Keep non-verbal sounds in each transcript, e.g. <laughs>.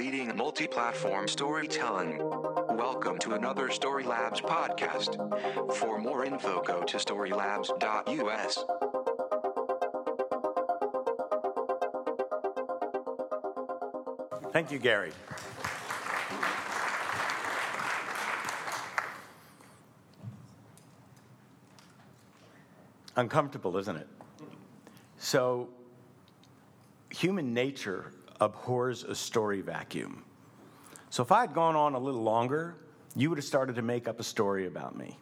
leading multi platform storytelling. Welcome to another Story Labs podcast. For more info, go to storylabs.us. Thank you, Gary. Uncomfortable, isn't it? So, human nature abhors a story vacuum. So, if I had gone on a little longer, you would have started to make up a story about me.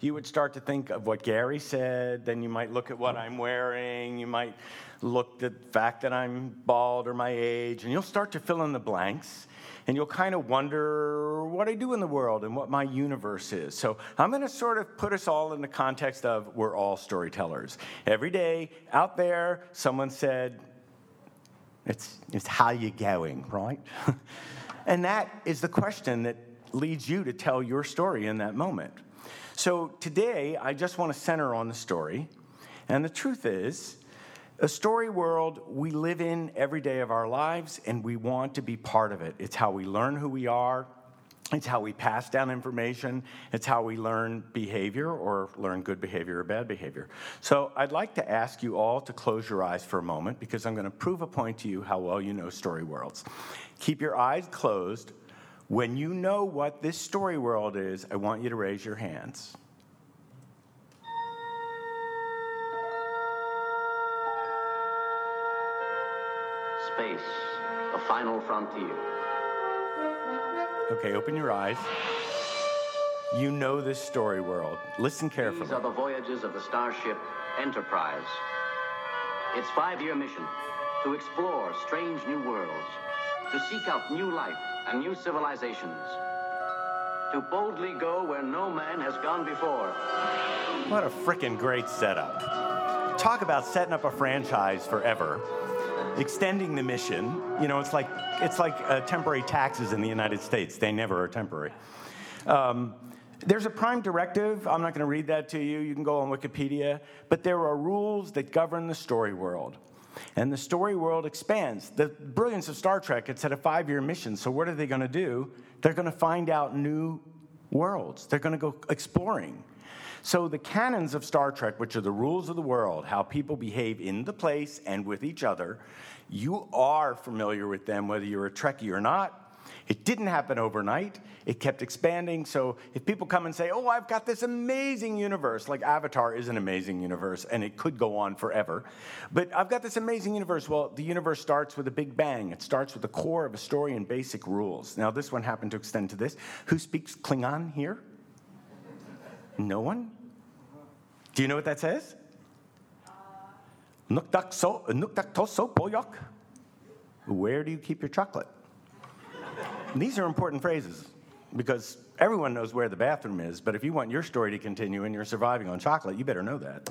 You would start to think of what Gary said, then you might look at what I'm wearing, you might look at the fact that I'm bald or my age, and you'll start to fill in the blanks, and you'll kind of wonder what I do in the world and what my universe is. So I'm going to sort of put us all in the context of we're all storytellers. Every day out there, someone said, it's, it's how you going, right? <laughs> and that is the question that leads you to tell your story in that moment. So today, I just want to center on the story. And the truth is, a story world we live in every day of our lives, and we want to be part of it. It's how we learn who we are, it's how we pass down information. It's how we learn behavior or learn good behavior or bad behavior. So I'd like to ask you all to close your eyes for a moment because I'm going to prove a point to you how well you know story worlds. Keep your eyes closed. When you know what this story world is, I want you to raise your hands. Space, the final frontier. Okay, open your eyes. You know this story world. Listen carefully. These are the voyages of the starship Enterprise. Its five year mission to explore strange new worlds, to seek out new life and new civilizations, to boldly go where no man has gone before. What a freaking great setup. Talk about setting up a franchise forever. Extending the mission, you know, it's like it's like uh, temporary taxes in the United States. They never are temporary. Um, there's a prime directive. I'm not going to read that to you. You can go on Wikipedia. But there are rules that govern the story world. And the story world expands. The brilliance of Star Trek, it's at a five year mission. So, what are they going to do? They're going to find out new worlds, they're going to go exploring. So, the canons of Star Trek, which are the rules of the world, how people behave in the place and with each other, you are familiar with them whether you're a Trekkie or not. It didn't happen overnight. It kept expanding. So if people come and say, Oh, I've got this amazing universe, like Avatar is an amazing universe and it could go on forever. But I've got this amazing universe. Well, the universe starts with a big bang. It starts with the core of a story and basic rules. Now, this one happened to extend to this. Who speaks Klingon here? No one? Do you know what that says? Nuktak so, nuktak to so poyok. Where do you keep your chocolate? These are important phrases because everyone knows where the bathroom is, but if you want your story to continue and you're surviving on chocolate, you better know that.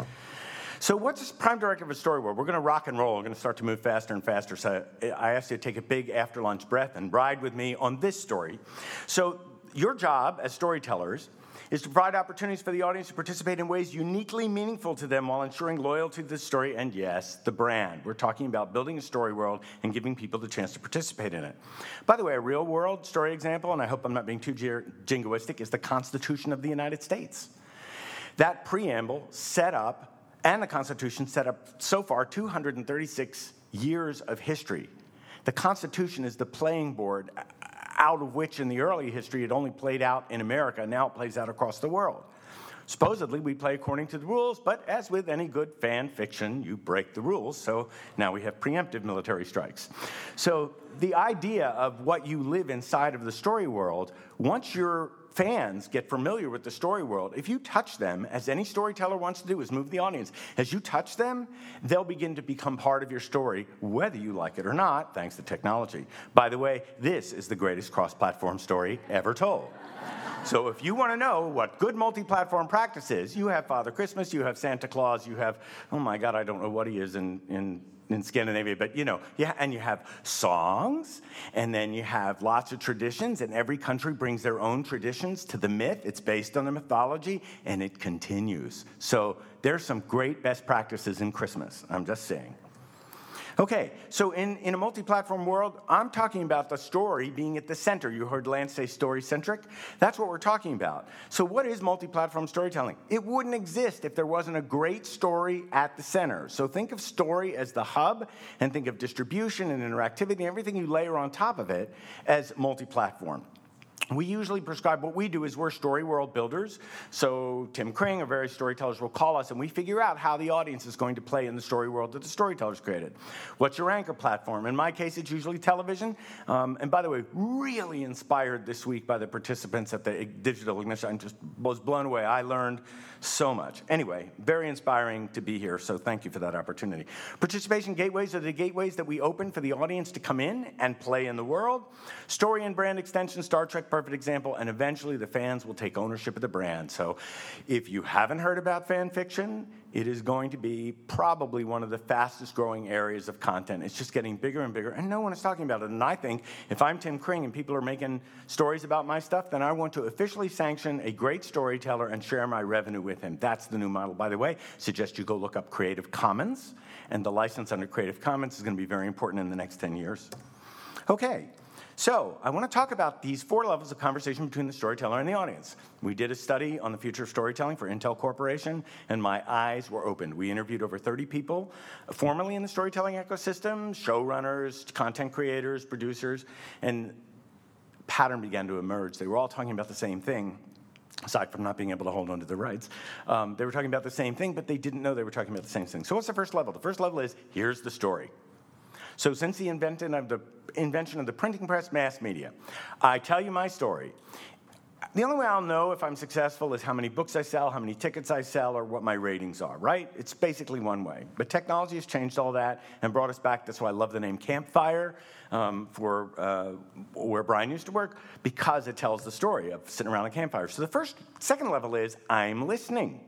So, what's the prime directive of a story world? We're going to rock and roll. We're going to start to move faster and faster. So, I ask you to take a big after lunch breath and ride with me on this story. So, your job as storytellers is to provide opportunities for the audience to participate in ways uniquely meaningful to them while ensuring loyalty to the story and, yes, the brand. We're talking about building a story world and giving people the chance to participate in it. By the way, a real world story example, and I hope I'm not being too jingoistic, is the Constitution of the United States. That preamble set up, and the Constitution set up so far 236 years of history. The Constitution is the playing board out of which in the early history it only played out in America. Now it plays out across the world. Supposedly, we play according to the rules, but as with any good fan fiction, you break the rules. So now we have preemptive military strikes. So the idea of what you live inside of the story world, once your fans get familiar with the story world, if you touch them, as any storyteller wants to do, is move the audience. As you touch them, they'll begin to become part of your story, whether you like it or not, thanks to technology. By the way, this is the greatest cross platform story ever told. So if you want to know what good multi-platform practice is, you have Father Christmas, you have Santa Claus, you have, oh my God, I don't know what he is in, in in Scandinavia, but you know, yeah, and you have songs, and then you have lots of traditions, and every country brings their own traditions to the myth. It's based on the mythology, and it continues. So there's some great best practices in Christmas. I'm just saying. Okay, so in, in a multi platform world, I'm talking about the story being at the center. You heard Lance say story centric. That's what we're talking about. So, what is multi platform storytelling? It wouldn't exist if there wasn't a great story at the center. So, think of story as the hub, and think of distribution and interactivity and everything you layer on top of it as multi platform we usually prescribe what we do is we're story world builders. So Tim Kring or various storytellers will call us and we figure out how the audience is going to play in the story world that the storytellers created. What's your anchor platform? In my case, it's usually television. Um, and by the way, really inspired this week by the participants at the Digital Ignition. I just was blown away. I learned so much. Anyway, very inspiring to be here, so thank you for that opportunity. Participation gateways are the gateways that we open for the audience to come in and play in the world. Story and brand extension, Star Trek perfect example, and eventually the fans will take ownership of the brand. So if you haven't heard about fan fiction, it is going to be probably one of the fastest growing areas of content. It's just getting bigger and bigger, and no one is talking about it. And I think if I'm Tim Kring and people are making stories about my stuff, then I want to officially sanction a great storyteller and share my revenue with him. That's the new model. By the way, suggest you go look up Creative Commons, and the license under Creative Commons is going to be very important in the next 10 years. Okay, so, I want to talk about these four levels of conversation between the storyteller and the audience. We did a study on the future of storytelling for Intel Corporation, and my eyes were opened. We interviewed over 30 people formerly in the storytelling ecosystem showrunners, content creators, producers, and pattern began to emerge. They were all talking about the same thing aside from not being able to hold on to the rights. Um, they were talking about the same thing, but they didn't know they were talking about the same thing. So, what's the first level? The first level is here's the story. So, since the invention of the, invention of the printing press, mass media, I tell you my story. The only way I'll know if I'm successful is how many books I sell, how many tickets I sell, or what my ratings are, right? It's basically one way. But technology has changed all that and brought us back. That's why I love the name Campfire um, for uh, where Brian used to work, because it tells the story of sitting around a campfire. So the first, second level is I'm listening.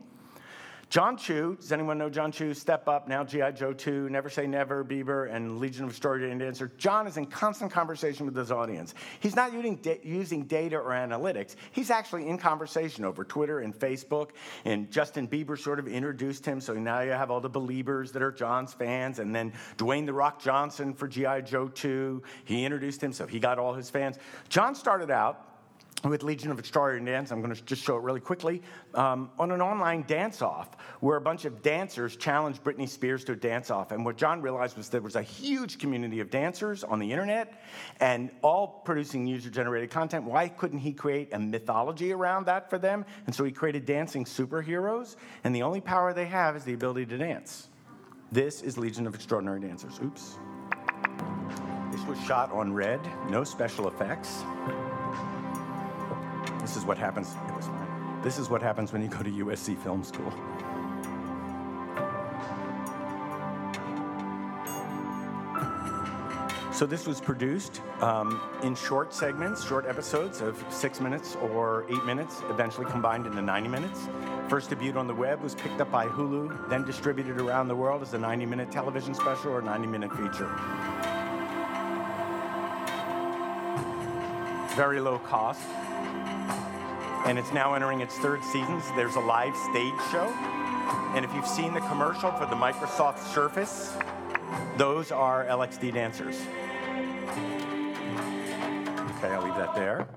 Jon Chu, does anyone know Jon Chu? Step Up, now G.I. Joe 2, Never Say Never, Bieber, and Legion of Extraordinary Dancer. Jon is in constant conversation with his audience. He's not using, da- using data or analytics. He's actually in conversation over Twitter and Facebook. And Justin Bieber sort of introduced him, so now you have all the believers that are Jon's fans. And then Dwayne The Rock Johnson for G.I. Joe 2, he introduced him, so he got all his fans. John started out with Legion of Extraordinary Dance, I'm going to just show it really quickly, um, on an online dance off where a bunch of dancers challenged Britney Spears to a dance off. And what Jon realized was there was a huge community of dancers on the internet and all producing user generated content. Why couldn't he create a mythology around that for them? And so he created dancing superheroes, and the only power they have is the ability to dance. This is Legion of Extraordinary Dancers. Oops. This was shot on red, no special effects. This is what happens. It was fine. This is what happens when you go to USC Film School. So this was produced um, in short segments, short episodes of six minutes or eight minutes, eventually combined into 90 minutes. First debuted on the web, was picked up by Hulu, then distributed around the world as a 90-minute television special or 90-minute feature. Very low cost and it's now entering its third season. So there's a live stage show. And if you've seen the commercial for the Microsoft Surface, those are LXD dancers. Okay, I'll leave that there.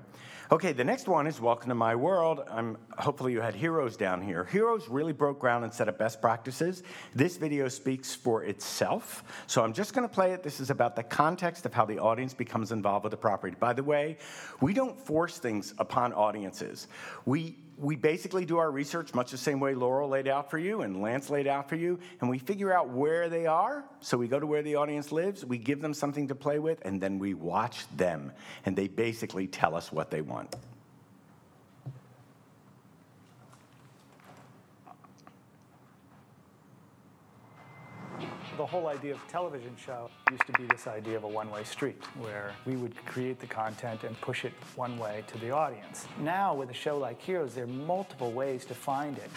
Okay, the next one is Welcome to My World. I'm, hopefully, you had Heroes down here. Heroes really broke ground and set up best practices. This video speaks for itself. So I'm just going to play it. This is about the context of how the audience becomes involved with the property. By the way, we don't force things upon audiences. We we basically do our research much the same way Laurel laid out for you and Lance laid out for you, and we figure out where they are. So we go to where the audience lives, we give them something to play with, and then we watch them. And they basically tell us what they want. The whole idea of television show used to be this idea of a one-way street where we would create the content and push it one way to the audience. Now with a show like Heroes, there are multiple ways to find it.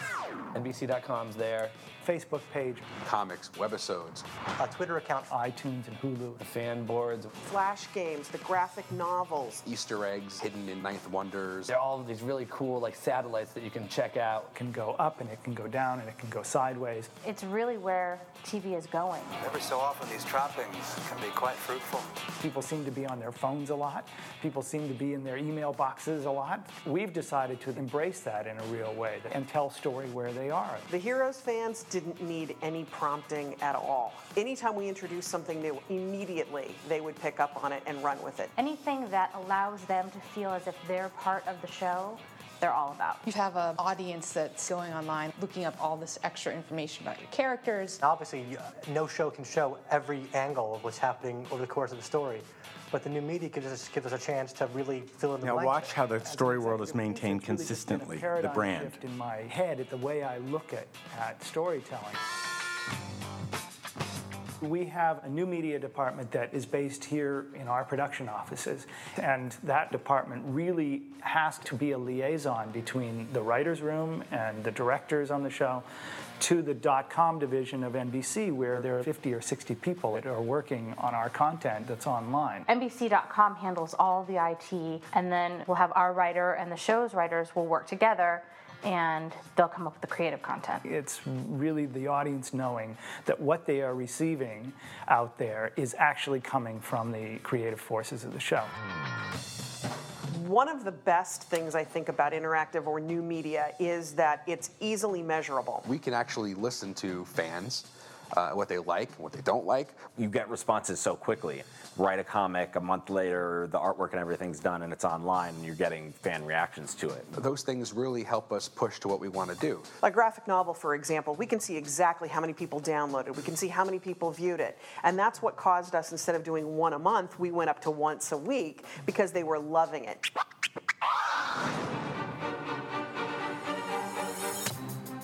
NBC.com's there, Facebook page, comics, webisodes, a Twitter account, iTunes and Hulu, the fan boards, flash games, the graphic novels, Easter eggs hidden in Ninth Wonders. There are all of these really cool like satellites that you can check out. It can go up and it can go down and it can go sideways. It's really where TV is going. Every so often, these trappings can be quite fruitful. People seem to be on their phones a lot. People seem to be in their email boxes a lot. We've decided to embrace that in a real way and tell story where they are. The Heroes fans didn't need any prompting at all. Anytime we introduced something new, immediately they would pick up on it and run with it. Anything that allows them to feel as if they're part of the show they're all about. You have an audience that's going online, looking up all this extra information about your characters. Obviously, no show can show every angle of what's happening over the course of the story. But the new media gives us, gives us a chance to really fill in the now blanks. watch how the story world is maintained really consistently, the brand. Shift in my head at the way I look at, at storytelling. We have a new media department that is based here in our production offices, and that department really has to be a liaison between the writer's room and the directors on the show to the dot-com division of NBC, where there are 50 or 60 people that are working on our content that's online. NBC.com handles all the IT, and then we'll have our writer and the show's writers will work together and they'll come up with the creative content. It's really the audience knowing that what they are receiving out there is actually coming from the creative forces of the show. One of the best things I think about interactive or new media is that it's easily measurable. We can actually listen to fans. Uh, what they like, what they don't like. You get responses so quickly. Write a comic, a month later, the artwork and everything's done, and it's online, and you're getting fan reactions to it. Those things really help us push to what we want to do. A graphic novel, for example, we can see exactly how many people downloaded, we can see how many people viewed it. And that's what caused us, instead of doing one a month, we went up to once a week because they were loving it.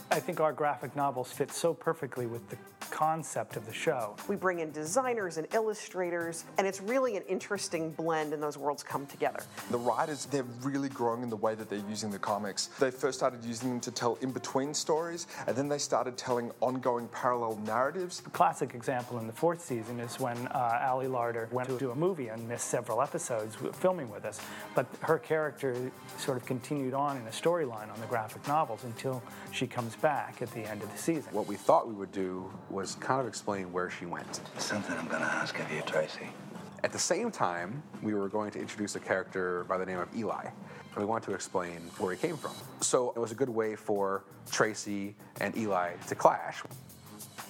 I think our graphic novels fit so perfectly with the concept of the show. We bring in designers and illustrators, and it's really an interesting blend, and those worlds come together. The writers, they're really growing in the way that they're using the comics. They first started using them to tell in between stories, and then they started telling ongoing parallel narratives. A classic example in the fourth season is when uh, Ali Larter went to do a movie and missed several episodes filming with us, but her character sort of continued on in a storyline on the graphic novels until she comes back at the end of the season. What we thought we would do was kind of explain where she went. Something I'm gonna ask of you, Tracy. At the same time, we were going to introduce a character by the name of Eli. And we wanted to explain where he came from. So it was a good way for Tracy and Eli to clash.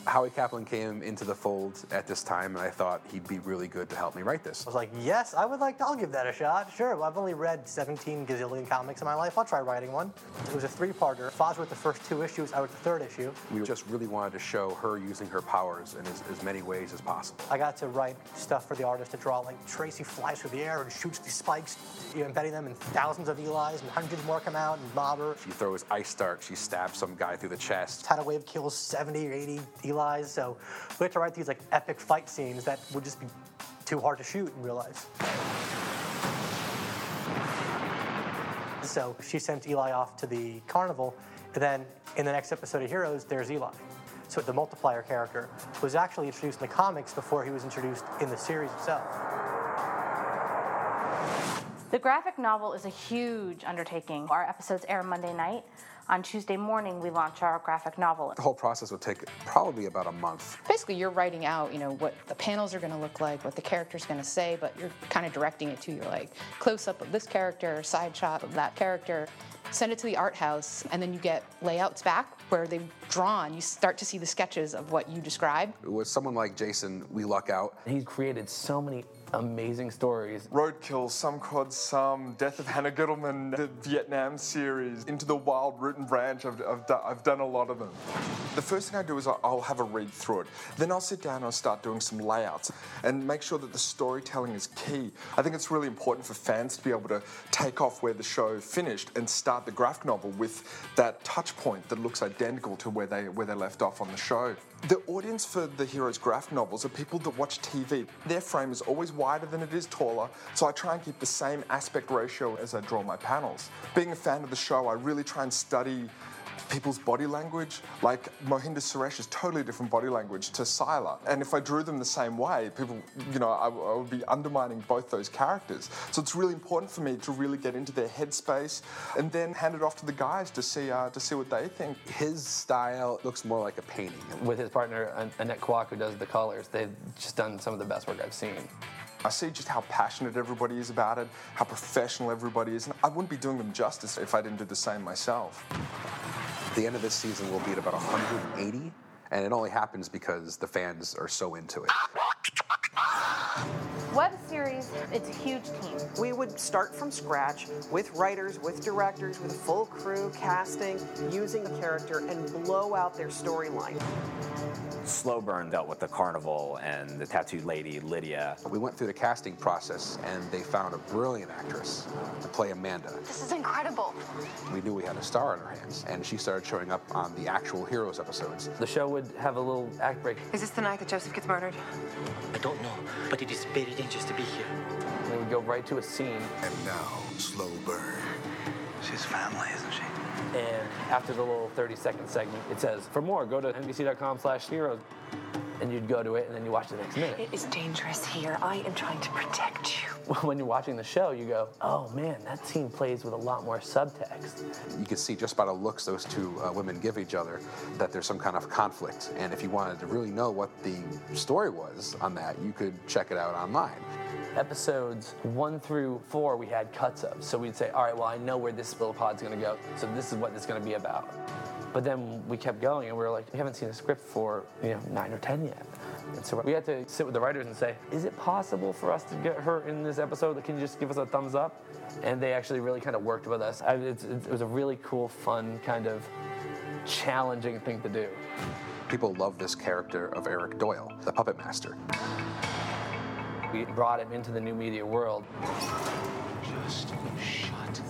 Howie Kaplan came into the fold at this time, and I thought he'd be really good to help me write this. I was like, yes, I would like, to, I'll give that a shot. Sure, well, I've only read 17 gazillion comics in my life. I'll try writing one. It was a three-parter. Foz wrote the first two issues. I wrote the third issue. We just really wanted to show her using her powers in as, as many ways as possible. I got to write stuff for the artist to draw, like Tracy flies through the air and shoots these spikes, you know, embedding them in thousands of Eli's, and hundreds more come out and mob her. She throws ice darts. She stabs some guy through the chest. Tidal wave kills 70 or 80 Eli's, so we had to write these like epic fight scenes that would just be too hard to shoot in real life. So she sent Eli off to the carnival, and then in the next episode of Heroes, there's Eli. So the multiplier character was actually introduced in the comics before he was introduced in the series itself. The graphic novel is a huge undertaking. Our episodes air Monday night. On Tuesday morning, we launch our graphic novel. The whole process would take probably about a month. Basically, you're writing out, you know, what the panels are going to look like, what the character's going to say, but you're kind of directing it to your like close up of this character, side shot of that character. Send it to the art house, and then you get layouts back where they've drawn. You start to see the sketches of what you describe. With someone like Jason, we luck out. He's created so many amazing stories. Roadkill, Some Quad Some, Death of Hana Gitelman, the Vietnam series, Into the Wild, Root and Branch. I've, I've, done, I've done a lot of them. The first thing I do is I'll have a read through it. Then I'll sit down and I'll start doing some layouts and make sure that the storytelling is key. I think it's really important for fans to be able to take off where the show finished and start the graphic novel with that touch point that looks identical to where they, where they left off on the show. The audience for the Heroes graphic novels are people that watch TV. Their frame is always wider than it is taller, so I try and keep the same aspect ratio as I draw my panels. Being a fan of the show, I really try and study people's body language. Like Mohinder Suresh is totally different body language to Sylar. And if I drew them the same way, people, you know, I, I would be undermining both those characters. So it's really important for me to really get into their headspace and then hand it off to the guys to see uh, to see what they think. His style looks more like a painting. With his partner Annette Kwok, who does the colors, they've just done some of the best work I've seen. I see just how passionate everybody is about it, how professional everybody is, and I wouldn't be doing them justice if I didn't do the same myself. The end of this season will be at about 180, and it only happens because the fans are so into it. Web series, it's a huge team. We would start from scratch with writers, with directors, with a full crew, casting, using the character, and blow out their storyline. Slow Burn dealt with the carnival and the tattooed lady, Lydia. We went through the casting process, and they found a brilliant actress to play Amanda. This is incredible. We knew we had a star in our hands, and she started showing up on the actual Heroes episodes. The show would have a little act break. Is this the night that Joseph gets murdered? I don't know, but it is very dangerous to be here. They would go right to a scene. And now, slow burn. She's family, isn't she? And after the little 30 second segment, it says, for more, go to nbc.com slash heroes. And you'd go to it and then you watch the next minute. It is dangerous here. I am trying to protect you. Well, <laughs> when you're watching the show, you go, oh man, that scene plays with a lot more subtext. You can see just by the looks those two uh, women give each other that there's some kind of conflict. And if you wanted to really know what the story was on that, you could check it out online. Episodes one through four, we had cuts of. So we'd say, all right, well, I know where this little pod's gonna go. So this is what it's gonna be about. But then we kept going and we were like, we haven't seen a script for, you know, nine or 10 yet. And so we had to sit with the writers and say, is it possible for us to get her in this episode? Can you just give us a thumbs up? And they actually really kind of worked with us. I, it's, it was a really cool, fun, kind of challenging thing to do. People love this character of Eric Doyle, the puppet master. We brought him into the new media world. Just shut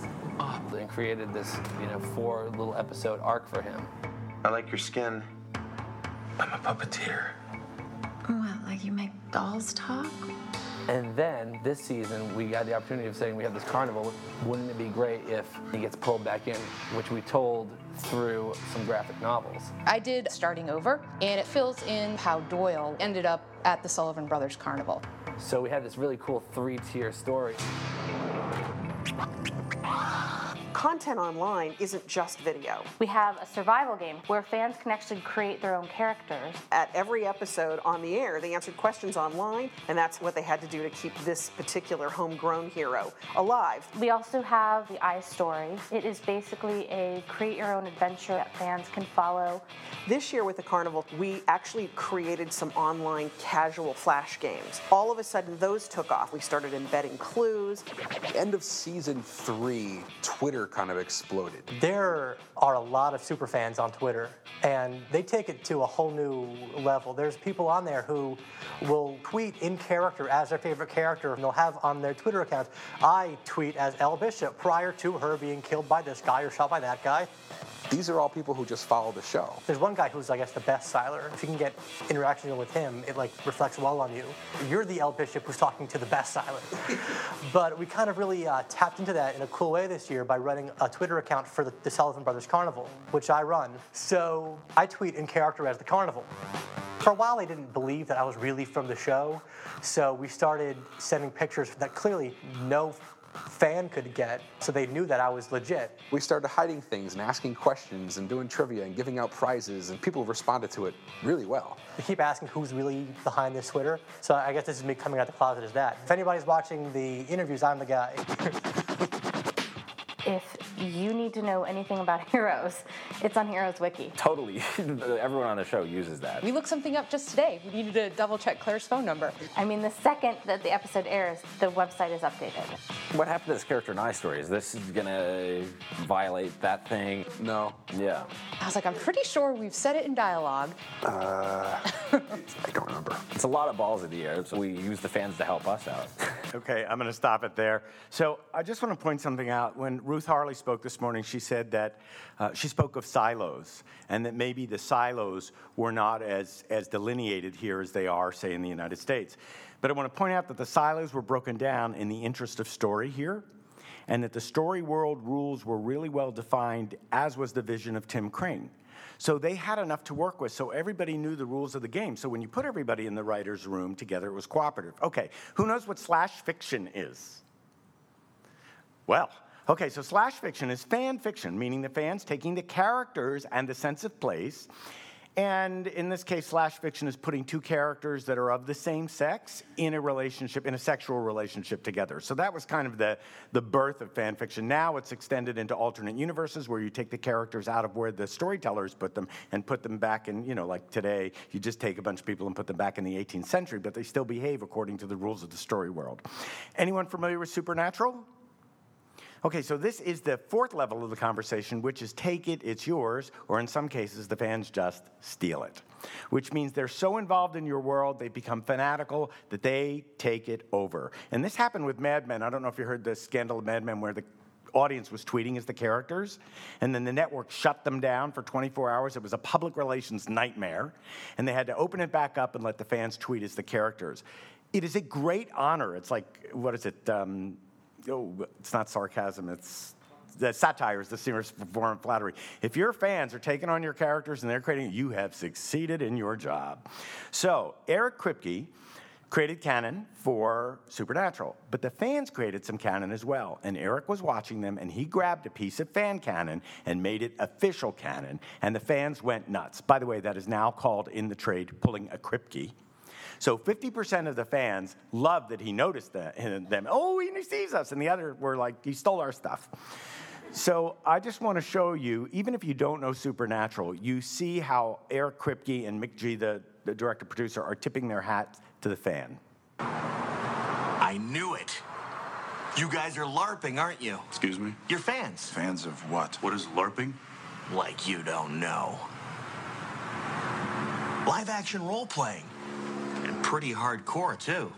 up. And created this, you know, four little episode arc for him. I like your skin. I'm a puppeteer. What, like you make dolls talk? And then this season, we got the opportunity of saying we have this carnival. Wouldn't it be great if he gets pulled back in, which we told through some graphic novels. I did Starting Over, and it fills in how Doyle ended up at the Sullivan Brothers Carnival. So we had this really cool three-tier story con- Content online isn't just video. We have a survival game where fans can actually create their own characters. At every episode on the air, they answered questions online, and that's what they had to do to keep this particular homegrown hero alive. We also have the iStory. It is basically a create your own adventure that fans can follow. This year with the carnival, we actually created some online casual flash games. All of a sudden, those took off. We started embedding clues. End of season three, Twitter kind of exploded. There are a lot of super fans on Twitter, and they take it to a whole new level. There's people on there who will tweet in character as their favorite character, and they'll have on their Twitter account, I tweet as Elle Bishop prior to her being killed by this guy or shot by that guy. These are all people who just follow the show. There's one guy who's, I guess, the best Sylar. If you can get interaction with him, it like reflects well on you. You're the Elle Bishop who's talking to the best Sylar. <laughs> but we kind of really uh, tapped into that in a cool way this year by running a Twitter account for the, the Sullivan Brothers Carnival, which I run. So I tweet in character as the carnival. For a while, they didn't believe that I was really from the show, so we started sending pictures that clearly no fan could get, so they knew that I was legit. We started hiding things and asking questions and doing trivia and giving out prizes, and people responded to it really well. They keep asking who's really behind this Twitter, so I guess this is me coming out the closet as that. If anybody's watching the interviews, I'm the guy. <laughs> If you need to know anything about <laughs> Heroes, it's on Heroes Wiki. Totally. <laughs> Everyone on the show uses that. We looked something up just today. We needed to double check Claire's phone number. I mean, the second that the episode airs, the website is updated. What happened to this character in iStory? Is this gonna violate that thing? No. Yeah. I was like, I'm pretty sure we've said it in dialogue. Uh, I don't remember. It's a lot of balls in the air, so we use the fans to help us out. <laughs> Okay, I'm going to stop it there. So I just want to point something out. When Ruth Harley spoke this morning, she said that uh, she spoke of silos and that maybe the silos were not as, as delineated here as they are, say, in the United States. But I want to point out that the silos were broken down in the interest of story here. and that the story world rules were really well defined, as was the vision of Tim Kring. So they had enough to work with, so everybody knew the rules of the game. So when you put everybody in the writer's room together, it was cooperative. Okay, who knows what slash fiction is? Well, okay, so slash fiction is fan fiction, meaning the fans taking the characters and the sense of place. And in this case, slash fiction is putting two characters that are of the same sex in a relationship, in a sexual relationship together. So that was kind of the, the birth of fan fiction. Now it's extended into alternate universes where you take the characters out of where the storytellers put them and put them back in, you know, like today, you just take a bunch of people and put them back in the 18th century, but they still behave according to the rules of the story world. Anyone familiar with Supernatural? Okay, so this is the fourth level of the conversation, which is take it, it's yours, or in some cases, the fans just steal it. Which means they're so involved in your world, they become fanatical that they take it over. And this happened with Mad Men. I don't know if you heard the scandal of Mad Men where the audience was tweeting as the characters, and then the network shut them down for 24 hours. It was a public relations nightmare, and they had to open it back up and let the fans tweet as the characters. It is a great honor. It's like, what is it? Um, it's not sarcasm, it's the satire is the serious form of flattery. If your fans are taking on your characters and they're creating, you have succeeded in your job. So Eric Kripke created canon for Supernatural, but the fans created some canon as well. And Eric was watching them, and he grabbed a piece of fan canon and made it official canon, and the fans went nuts. By the way, that is now called in the trade pulling a Kripke. So 50% of the fans loved that he noticed that, <laughs> them. Oh, he sees us. And the other were like, he stole our stuff. So I just want to show you, even if you don't know Supernatural, you see how Eric Kripke and McG, the, the director producer, are tipping their hats to the fan. I knew it. You guys are LARPing, aren't you? Excuse me? You're fans. Fans of what? What is LARPing? Like you don't know. Live action role playing. Pretty hardcore, too.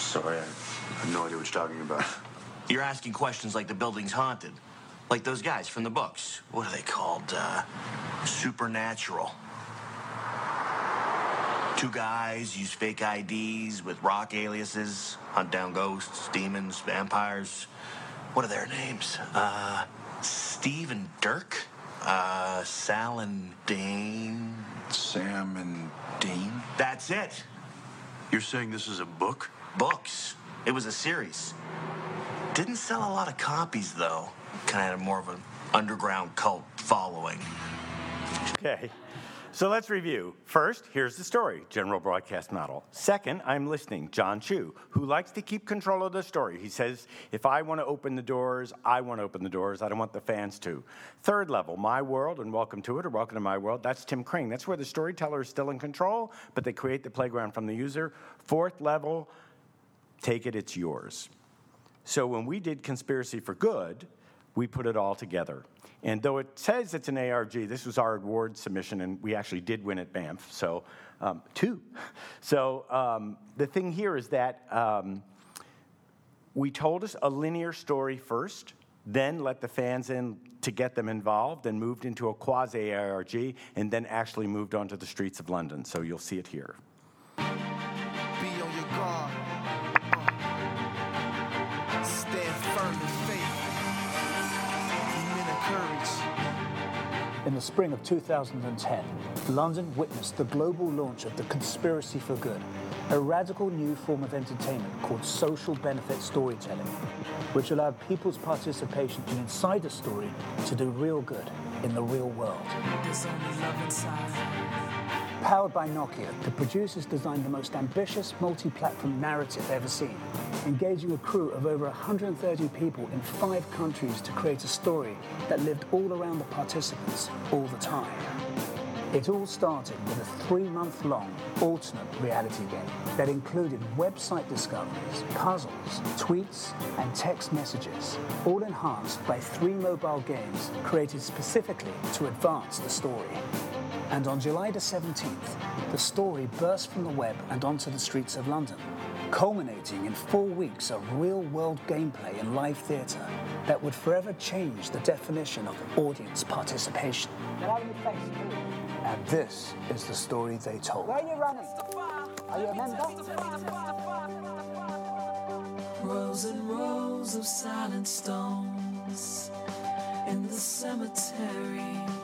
Sorry, I have no idea what you're talking about. <laughs> You're asking questions like the building's haunted. Like those guys from the books. What are they called? Uh, supernatural. Two guys use fake IDs with rock aliases, hunt down ghosts, demons, vampires. What are their names? Uh, Steve and Dirk? Uh, Sal and Dane? Sam and Dean? That's it. You're saying this is a book? Books. It was a series. Didn't sell a lot of copies, though. Kind of more of an underground cult following. Okay. So let's review. First, here's the story, general broadcast model. Second, I'm listening, Jon Chu, who likes to keep control of the story. He says, if I want to open the doors, I want to open the doors. I don't want the fans to. Third level, my world, and welcome to it, or welcome to my world. That's Tim Kring. That's where the storyteller is still in control, but they create the playground from the user. Fourth level, take it, it's yours. So when we did Conspiracy for Good, we put it all together. And though it says it's an ARG, this was our award submission, and we actually did win at Banff, so um, two. <laughs> So um, the thing here is that um, we told us a linear story first, then let the fans in to get them involved, and moved into a quasi ARG, and then actually moved onto the streets of London. So you'll see it here. The spring of 2010, London witnessed the global launch of the Conspiracy for Good, a radical new form of entertainment called social benefit storytelling, which allowed people's participation in insider story to do real good in the real world. Powered by Nokia, the producers designed the most ambitious multi platform narrative ever seen, engaging a crew of over 130 people in five countries to create a story that lived all around the participants all the time. It all started with a three month long alternate reality game that included website discoveries, puzzles, tweets, and text messages, all enhanced by three mobile games created specifically to advance the story. And on July the 17th, the story burst from the web and onto the streets of London, culminating in four weeks of real world gameplay and live theatre that would forever change the definition of audience participation. And this is the story they told. Where are you running? Are you a member? Rows and rows of silent stones in the cemetery.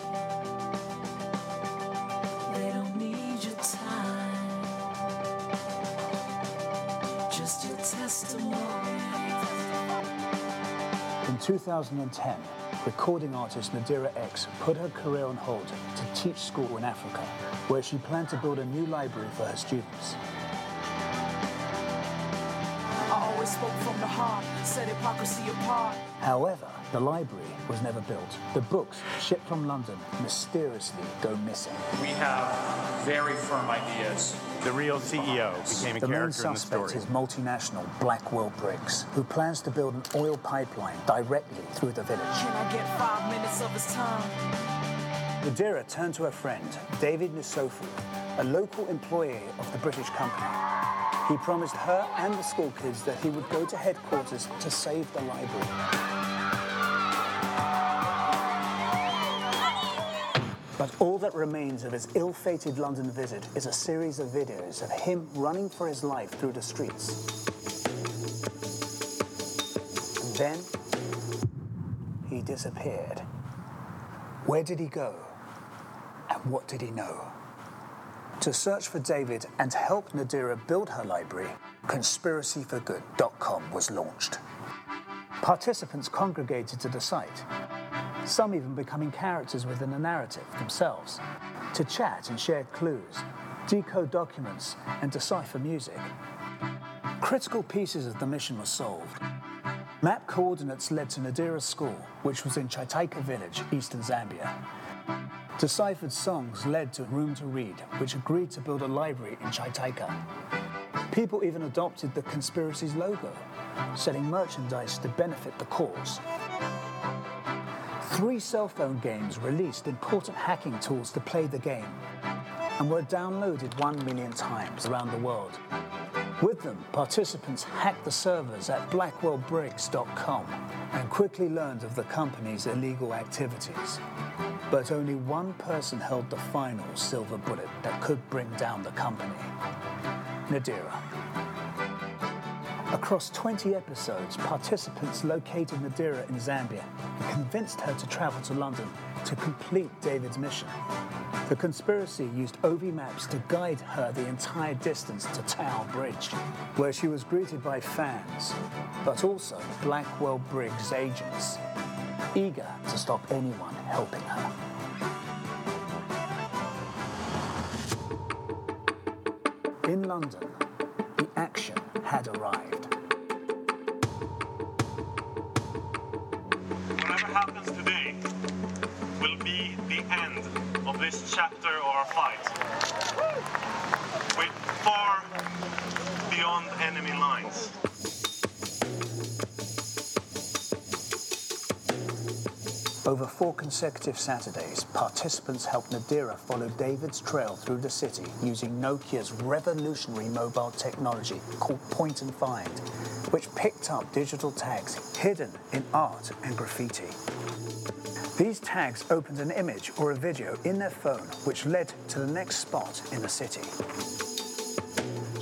In 2010, recording artist Nadira X put her career on hold to teach school in Africa, where she planned to build a new library for her students. I always spoke from the heart, set hypocrisy apart. However, the library was never built. The books, shipped from London, mysteriously go missing. We have very firm ideas. The real CEO became a the main character in the suspect story. is multinational Blackwell Briggs, who plans to build an oil pipeline directly through the village. Can I get five minutes of his time? Nadira turned to her friend, David Nisofu, a local employee of the British company. He promised her and the school kids that he would go to headquarters to save the library. But all that remains of his ill fated London visit is a series of videos of him running for his life through the streets. And then he disappeared. Where did he go? And what did he know? To search for David and help Nadira build her library, conspiracyforgood.com was launched. Participants congregated to the site, some even becoming characters within the narrative themselves, to chat and share clues, decode documents, and decipher music. Critical pieces of the mission were solved. Map coordinates led to Nadira's school, which was in Chataika village, eastern Zambia. Deciphered songs led to Room to Read, which agreed to build a library in Chataika. People even adopted the conspiracy's logo, selling merchandise to benefit the cause. Three cell phone games released important hacking tools to play the game and were downloaded one million times around the world. With them, participants hacked the servers at blackwellbriggs.com and quickly learned of the company's illegal activities. But only one person held the final silver bullet that could bring down the company Nadira. Across 20 episodes, participants located Nadira in Zambia and convinced her to travel to London to complete David's mission. The conspiracy used Ovi Maps to guide her the entire distance to Tower Bridge, where she was greeted by fans, but also Blackwell Briggs agents, eager to stop anyone helping her. In London, the action had arrived. Whatever happens today will be the end of this chapter or fight. With far beyond enemy lines. Over four consecutive Saturdays, participants helped Nadira follow David's trail through the city using Nokia's revolutionary mobile technology called Point and Find, which picked up digital tags hidden in art and graffiti. These tags opened an image or a video in their phone, which led to the next spot in the city.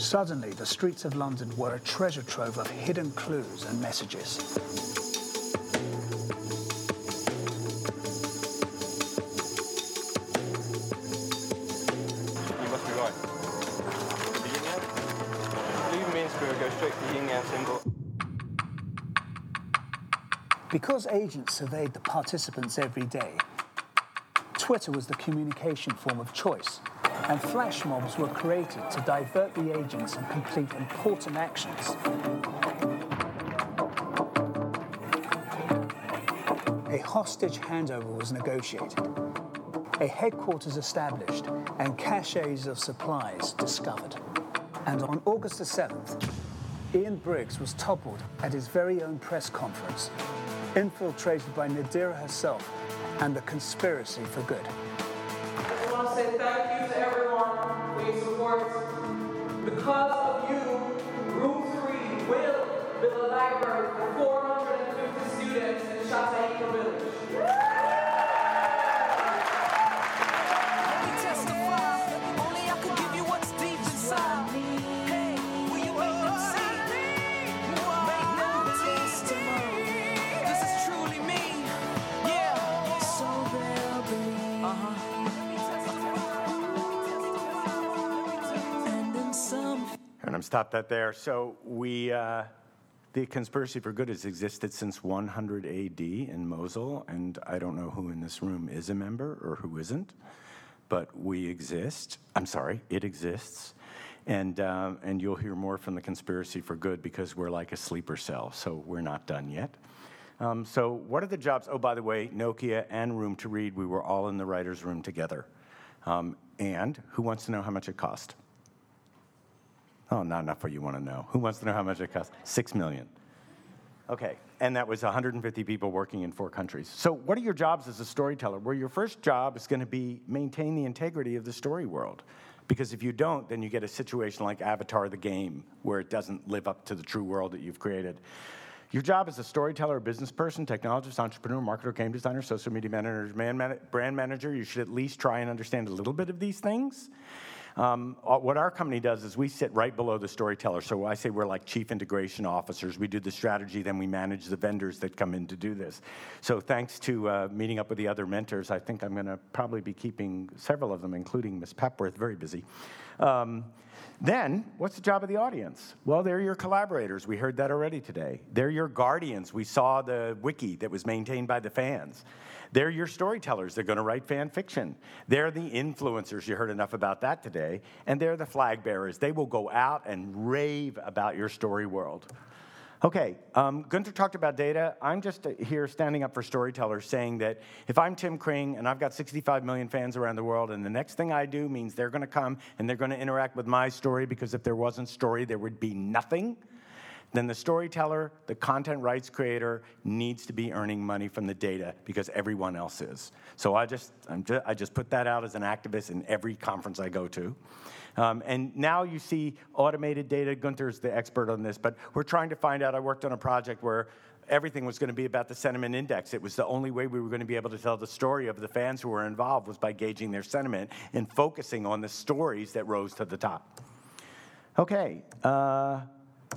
Suddenly, the streets of London were a treasure trove of hidden clues and messages. Because agents surveyed the participants every day, Twitter was the communication form of choice, and flash mobs were created to divert the agents and complete important actions. A hostage handover was negotiated, a headquarters established, and caches of supplies discovered. And on August the 7th, Ian Briggs was toppled at his very own press conference, infiltrated by Nadira herself and the conspiracy for good. I just want to say thank you to everyone for your support. Because of you, Room to Read will build a library for 450 students in Chataika Village. Stop that there. So we, uh, the conspiracy for good has existed since 100 AD in Mosul, and I don't know who in this room is a member or who isn't, but we exist. I'm sorry, it exists. And, um, and you'll hear more from the conspiracy for good because we're like a sleeper cell, so we're not done yet. Um, so, what are the jobs? Oh, by the way, Nokia and Room to Read, we were all in the writer's room together. Um, and who wants to know how much it cost? Oh, not enough what you want to know. Who wants to know how much it costs? Six million. Okay, and that was 150 people working in four countries. So, what are your jobs as a storyteller? Well, your first job is going to be maintain the integrity of the story world. Because if you don't, then you get a situation like Avatar the game, where it doesn't live up to the true world that you've created. Your job as a storyteller, business person, technologist, entrepreneur, marketer, game designer, social media manager, man, brand manager, you should at least try and understand a little bit of these things. Um, uh, what our company does is we sit right below the storyteller. So I say we're like chief integration officers. We do the strategy, then we manage the vendors that come in to do this. So thanks to uh, meeting up with the other mentors, I think I'm going to probably be keeping several of them, including Miss Pepworth, very busy. Um, then, what's the job of the audience? Well, they're your collaborators. We heard that already today. They're your guardians. We saw the wiki that was maintained by the fans. They're your storytellers. They're going to write fan fiction. They're the influencers. You heard enough about that today. And they're the flag bearers. They will go out and rave about your story world. Okay, um, Gunther talked about data. I'm just here standing up for storytellers saying that if I'm Tim Kring and I've got 65 million fans around the world, and the next thing I do means they're going to come and they're going to interact with my story because if there wasn't story, there would be nothing then the storyteller, the content rights creator, needs to be earning money from the data because everyone else is. So I just, just i just, put that out as an activist in every conference I go to. Um, and now you see automated data. Gunther's the expert on this, but we're trying to find out. I worked on a project where everything was going to be about the sentiment index. It was the only way we were going to be able to tell the story of the fans who were involved was by gauging their sentiment and focusing on the stories that rose to the top. Okay. Uh,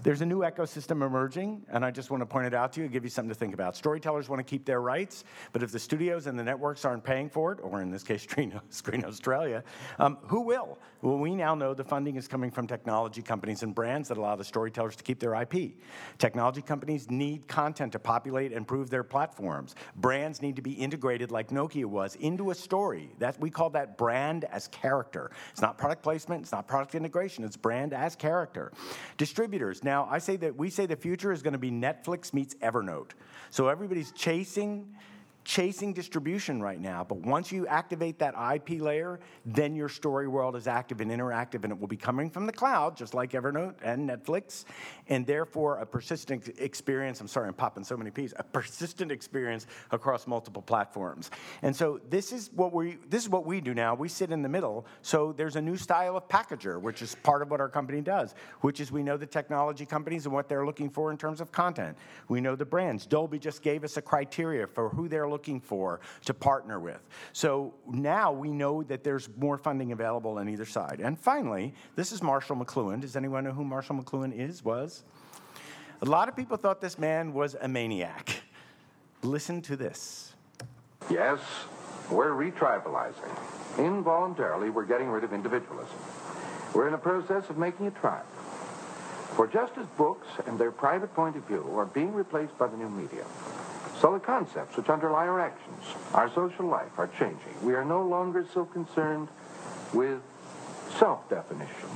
there's a new ecosystem emerging, and I just want to point it out to you, give you something to think about. Storytellers want to keep their rights, but if the studios and the networks aren't paying for it, or in this case, <laughs> Screen, Screen Australia, um, who will? Well, we now know the funding is coming from technology companies and brands that allow the storytellers to keep their IP. Technology companies need content to populate and prove their platforms. Brands need to be integrated like Nokia was into a story. That we call that brand as character. It's not product placement, it's not product integration, it's brand as character. Distributors now, I say that we say the future is going to be Netflix meets Evernote. So everybody's chasing chasing distribution right now. But once you activate that IP layer, then your story world is active and interactive, and it will be coming from the cloud, just like Evernote and Netflix, and therefore a persistent experience. I'm sorry, I'm popping so many P's. A persistent experience across multiple platforms. And so this is what we this is what we do now. We sit in the middle. So there's a new style of packager, which is part of what our company does, which is we know the technology companies and what they're looking for in terms of content. We know the brands. Dolby just gave us a criteria for who they're looking for to partner with. So now we know that there's more funding available on either side. And finally, this is Marshall McLuhan. Does anyone know who Marshall McLuhan is, was? A lot of people thought this man was a maniac. Listen to this. Yes, we're retribalizing. Involuntarily, we're getting rid of individualism. We're in a process of making a tribe. For just as books and their private point of view are being replaced by the new media, so the concepts which underlie our actions, our social life, are changing. We are no longer so concerned with self-definition,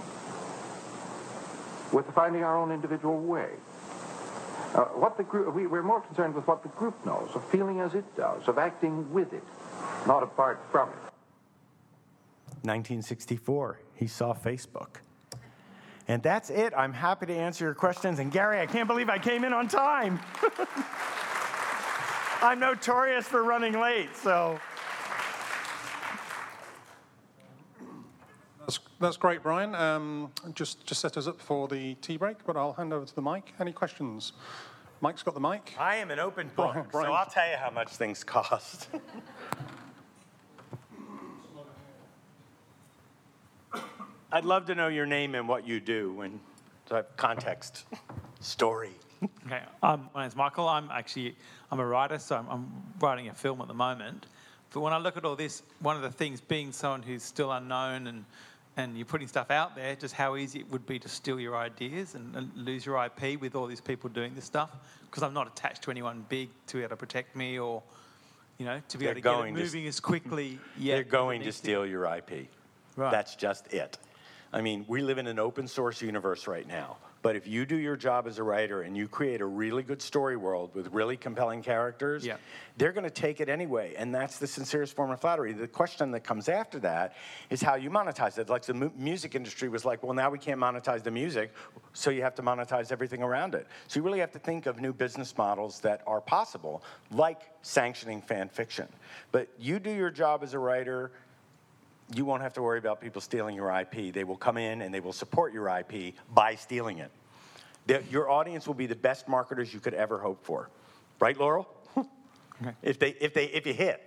with finding our own individual way. Uh, what the group, we, we're more concerned with what the group knows, of feeling as it does, of acting with it, not apart from it. 1964, he saw Facebook. And that's it. I'm happy to answer your questions. And Gary, I can't believe I came in on time. <laughs> I'm notorious for running late, so. That's, that's great, Brian. Um, just, just set us up for the tea break, but I'll hand over to the mic. Any questions? Mike's got the mic. I am an open book, Brian, Brian. so I'll tell you how much things cost. <laughs> I'd love to know your name and what you do and context, story. Okay, um, my name's Michael. I'm actually I'm a writer, so I'm, I'm, writing a film at the moment. But when I look at all this, one of the things, being someone who's still unknown and and you're putting stuff out there, just how easy it would be to steal your ideas and, and lose your IP with all these people doing this stuff. Because I'm not attached to anyone big to be able to protect me or, you know, to be They're able to get it going to moving as quickly. <laughs> They're going to steal your IP. Right. That's just it. I mean, we live in an open source universe right now. But if you do your job as a writer and you create a really good story world with really compelling characters, Yeah. they're going to take it anyway. And that's the sincerest form of flattery. The question that comes after that is how you monetize it. Like the mu- music industry was like, well, now we can't monetize the music, so you have to monetize everything around it. So you really have to think of new business models that are possible, like sanctioning fan fiction. But you do your job as a writer, you won't have to worry about people stealing your IP. They will come in and they will support your IP by stealing it. The- your audience will be the best marketers you could ever hope for. Right, Laurel? If they if they if you hit.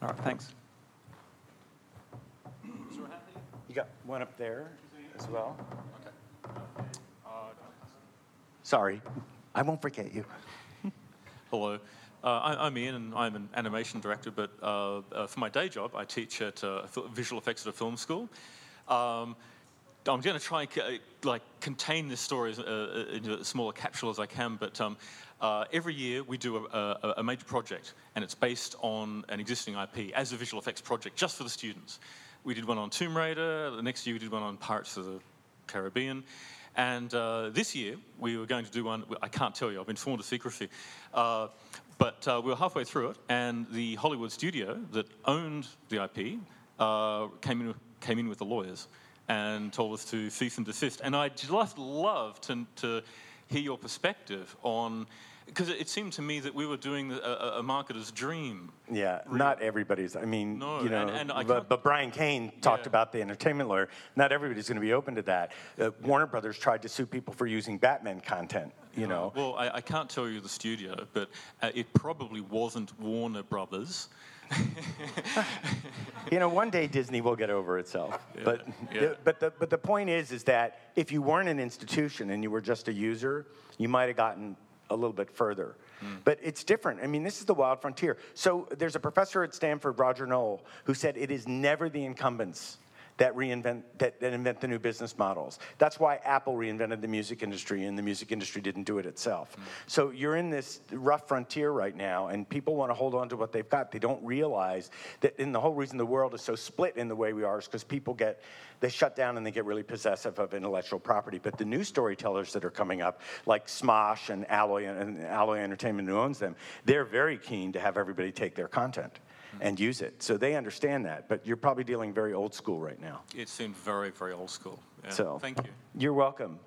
All right, thanks. You got one up there as well. Uh, Sorry, I won't forget you. Hello. Uh, I, I'm Ian, and I'm an animation director. But uh, uh, for my day job, I teach at uh, visual effects at a film school. Um, I'm going to try and like contain this story as, uh, into a capsule as I can. But um, uh, every year we do a, a, a major project, and it's based on an existing IP as a visual effects project, just for the students. We did one on Tomb Raider. The next year we did one on Pirates of the Caribbean. And uh, this year, we were going to do one, I can't tell you, I've been sworn to secrecy. Uh, but uh, we were halfway through it, and the Hollywood studio that owned the IP uh, came, in, came in with the lawyers and told us to cease and desist. And I'd just love to, to hear your perspective on, because it seemed to me that we were doing a, a- marketer's dream. Yeah, not everybody's. I mean, No, you know, and- and but, but Brian Kane talked about the entertainment lawyer. Not everybody's going to be open to that. Uh, Warner Brothers tried to sue people for using Batman content. You know, Well, I, I can't tell you the studio, but uh, it probably wasn't Warner Brothers. <laughs> you know, one day Disney will get over itself. But yeah. the, but the but the point is, is that if you weren't an institution and you were just a user, you might have gotten a little bit further. But it's different. I mean, this is the wild frontier. So there's a professor at Stanford, Roger Noll, who said it is never the incumbents that reinvent that, that invent the new business models. That's why Apple reinvented the music industry, and the music industry didn't do it itself. Mm. So you're in this rough frontier right now, and people want to hold on to what they've got. They don't realize that, and the whole reason the world is so split in the way we are is because people get they shut down and they get really possessive of intellectual property. But the new storytellers that are coming up, like Smosh and Alloy and Alloy Entertainment, who owns them, they're very keen to have everybody take their content and use it. So they understand that. But you're probably dealing very old school right now. It seemed very, very old school. Yeah. So Thank you. You're welcome.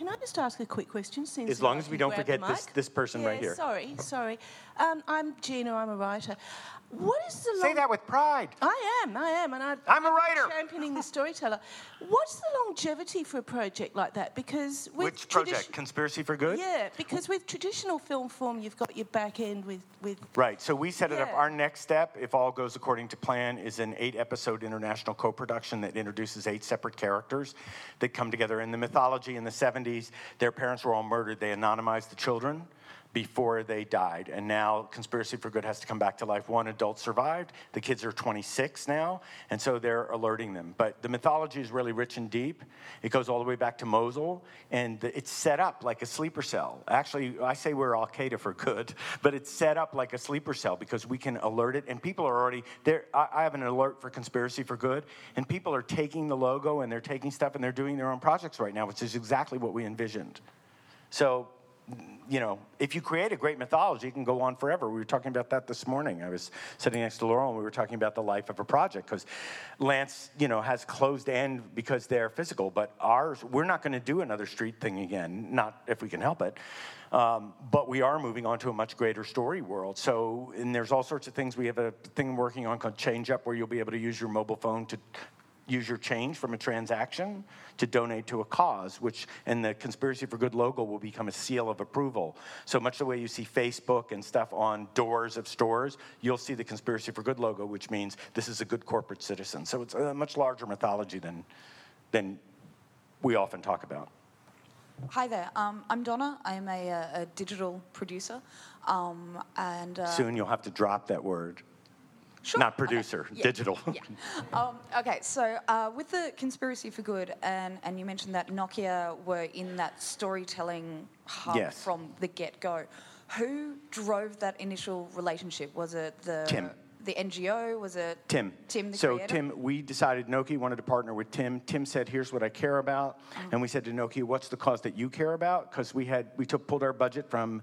Can I just ask a quick question? Since As long as we don't forget this this person right here. Sorry, sorry. Um, I'm Gina. I'm a writer. What is the Say long- that with pride. I am. I am, and I, I'm a writer. championing the storyteller. What's the longevity for a project like that? Because with Which project? tradi- Conspiracy for Good? Yeah, because with traditional film form, you've got your back end with with Right. So we set it up. Our next step, if all goes according to plan, is an eight episode international co production that introduces eight separate characters that come together. In the mythology in the 70s, their parents were all murdered. They anonymized the children before they died. And now Conspiracy for Good has to come back to life. One adult survived. The kids are 26 now. And so they're alerting them. But the mythology is really rich and deep. It goes all the way back to Mosul. And it's set up like a sleeper cell. Actually, I say we're Al Qaeda for good, <laughs> but it's set up like a sleeper cell because we can alert it. And people are already there. I have an alert for Conspiracy for Good. And people are taking the logo and they're taking stuff and they're doing their own projects right now, which is exactly what we envisioned. So you know, if you create a great mythology, it can go on forever. We were talking about that this morning. I was sitting next to Laurel and we were talking about the life of a project because Lance, you know, has closed end because they're physical, but ours, we're not going to do another street thing again, not if we can help it. Um, but we are moving on to a much greater story world. So, and there's all sorts of things. We have a thing working on called Change Up where you'll be able to use your mobile phone to use your change from a transaction to donate to a cause, which, and the Conspiracy for Good logo will become a seal of approval. So much the way you see Facebook and stuff on doors of stores, you'll see the Conspiracy for Good logo, which means this is a good corporate citizen. So it's a much larger mythology than, than we often talk about. Hi there. Um, I'm Donna. I'm a, uh, a digital producer, um, and uh, Soon you'll have to drop that word. Not producer, Yeah. digital. <laughs> Um, okay, so uh, with the conspiracy for good, and, and you mentioned that Nokia were in that storytelling hub Yes. from the get go. Who drove that initial relationship? Was it the Tim. the NGO? Was it Tim. Tim, the so creator? Tim, we decided Nokia wanted to partner with Tim. Tim said, "Here's what I care about," and we said to Nokia, "What's the cause that you care about?" Because we had we took pulled our budget from.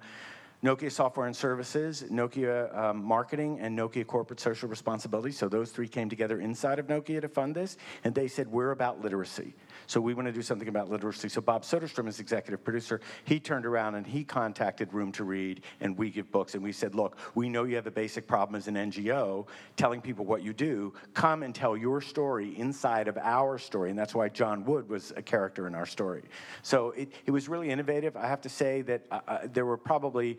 Nokia Software and Services, Nokia um, Marketing, and Nokia Corporate Social Responsibility. So those three came together inside of Nokia to fund this, and they said we're about literacy. So we want to do something about literacy. So Bob Soderstrom is executive producer. He turned around and he contacted Room to Read and We Give Books, and we said, look, we know you have a basic problem as an NGO, telling people what you do. Come and tell your story inside of our story, and that's why John Wood was a character in our story. So it, it was really innovative. I have to say that uh, uh, there were probably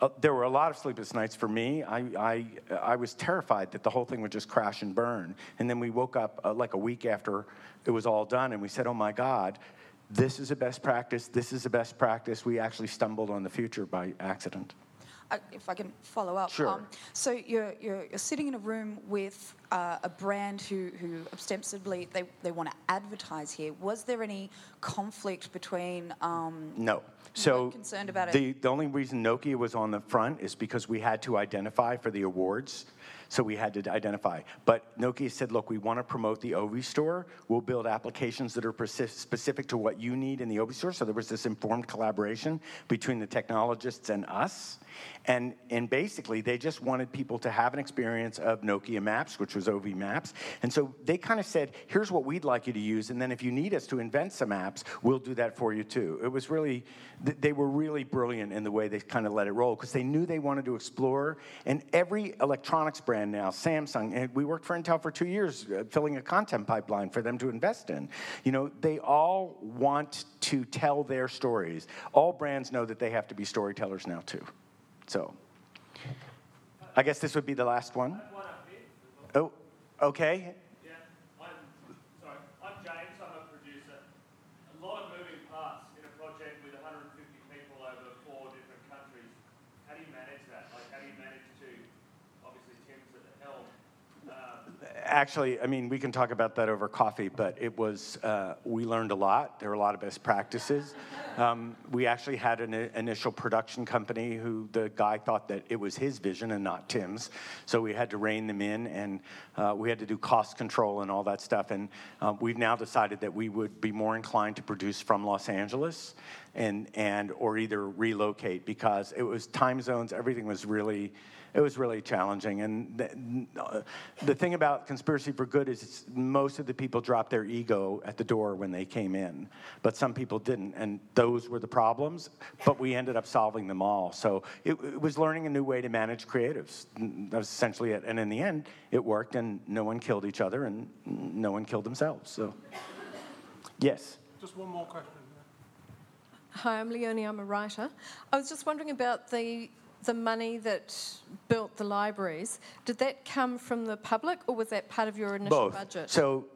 uh, there were a lot of sleepless nights for me. I, I, I was terrified that the whole thing would just crash and burn. And then we woke up uh, like a week after it was all done and we said, oh my God, this is a best practice. This is a best practice. We actually stumbled on the future by accident. Uh, if I can follow up. Sure. so you're, you're, you're sitting in a room with uh, a brand who, who ostensibly they, they want to advertise here. Was there any conflict between? Um, No. So concerned about it? the, the only reason Nokia was on the front is because we had to identify for the awards. So we had to identify. But Nokia said, look, we want to promote the Ovi store. We'll build applications that are specific to what you need in the Ovi store. So there was this informed collaboration between the technologists and us. And, and basically, they just wanted people to have an experience of Nokia Maps, which was Ovi Maps. And so they kind of said, here's what we'd like you to use. And then if you need us to invent some apps, we'll do that for you too. It was really, they were really brilliant in the way they kind of let it roll because they knew they wanted to explore. And every electronics brand now, Samsung, and we worked for Intel for two years, uh, filling a content pipeline for them to invest in. You know, they all want to tell their stories. All brands know that they have to be storytellers now too. So, I guess this would be the last one. Oh, okay. Yeah, I'm sorry. I'm James. I'm a producer. A lot of moving parts in a project with 150 people over four different countries. How do you manage that? Like, how do you manage to? Obviously, Tim's at the helm. Um, Actually, I mean, we can talk about that over coffee, but it was, uh, we learned a lot. There were a lot of best practices. <laughs> Um, we actually had an initial production company who the guy thought that it was his vision and not Tim's. So we had to rein them in and uh, we had to do cost control and all that stuff. And uh, we've now decided that we would be more inclined to produce from Los Angeles and, and or either relocate because it was time zones, everything was really it was really challenging. And the, uh, the thing about Conspiracy for Good is it's, most of the people dropped their ego at the door when they came in, but some people didn't. And those were the problems, but we ended up solving them all. So it, it was learning a new way to manage creatives. That was essentially it. And in the end, it worked, and no one killed each other, and no one killed themselves. So, yes. Just one more question. Hi, I'm Leonie. I'm a writer. I was just wondering about the the money that built the libraries. Did that come from the public, or was that part of your initial Both. budget? So,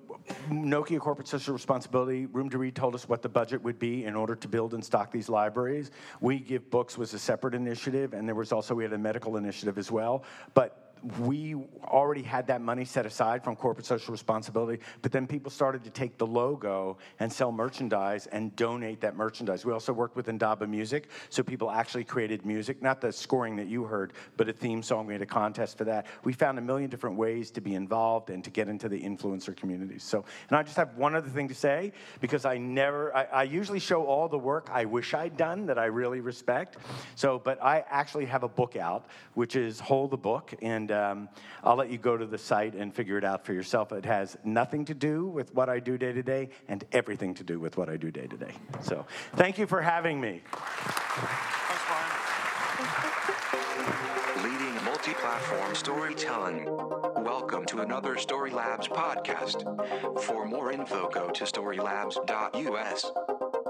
Nokia Corporate Social Responsibility, Room to Read told us what the budget would be in order to build and stock these libraries. We Give Books was a separate initiative, and there was also, we had a medical initiative as well. But we already had that money set aside from corporate social responsibility, but then people started to take the logo and sell merchandise and donate that merchandise. We also worked with Indaba Music, so people actually created music, not the scoring that you heard, but a theme song. We had a contest for that. We found a million different ways to be involved and to get into the influencer communities. So, and I just have one other thing to say because I never, I, I usually show all the work I wish I'd done that I really respect. So, but I actually have a book out, which is Hold the Book, and um, I'll let you go to the site and figure it out for yourself. It has nothing to do with what I do day to day and everything to do with what I do day to day. So, thank you for having me. Leading multi-platform storytelling. Welcome to another Story Labs podcast. For more info, go to storylabs.us.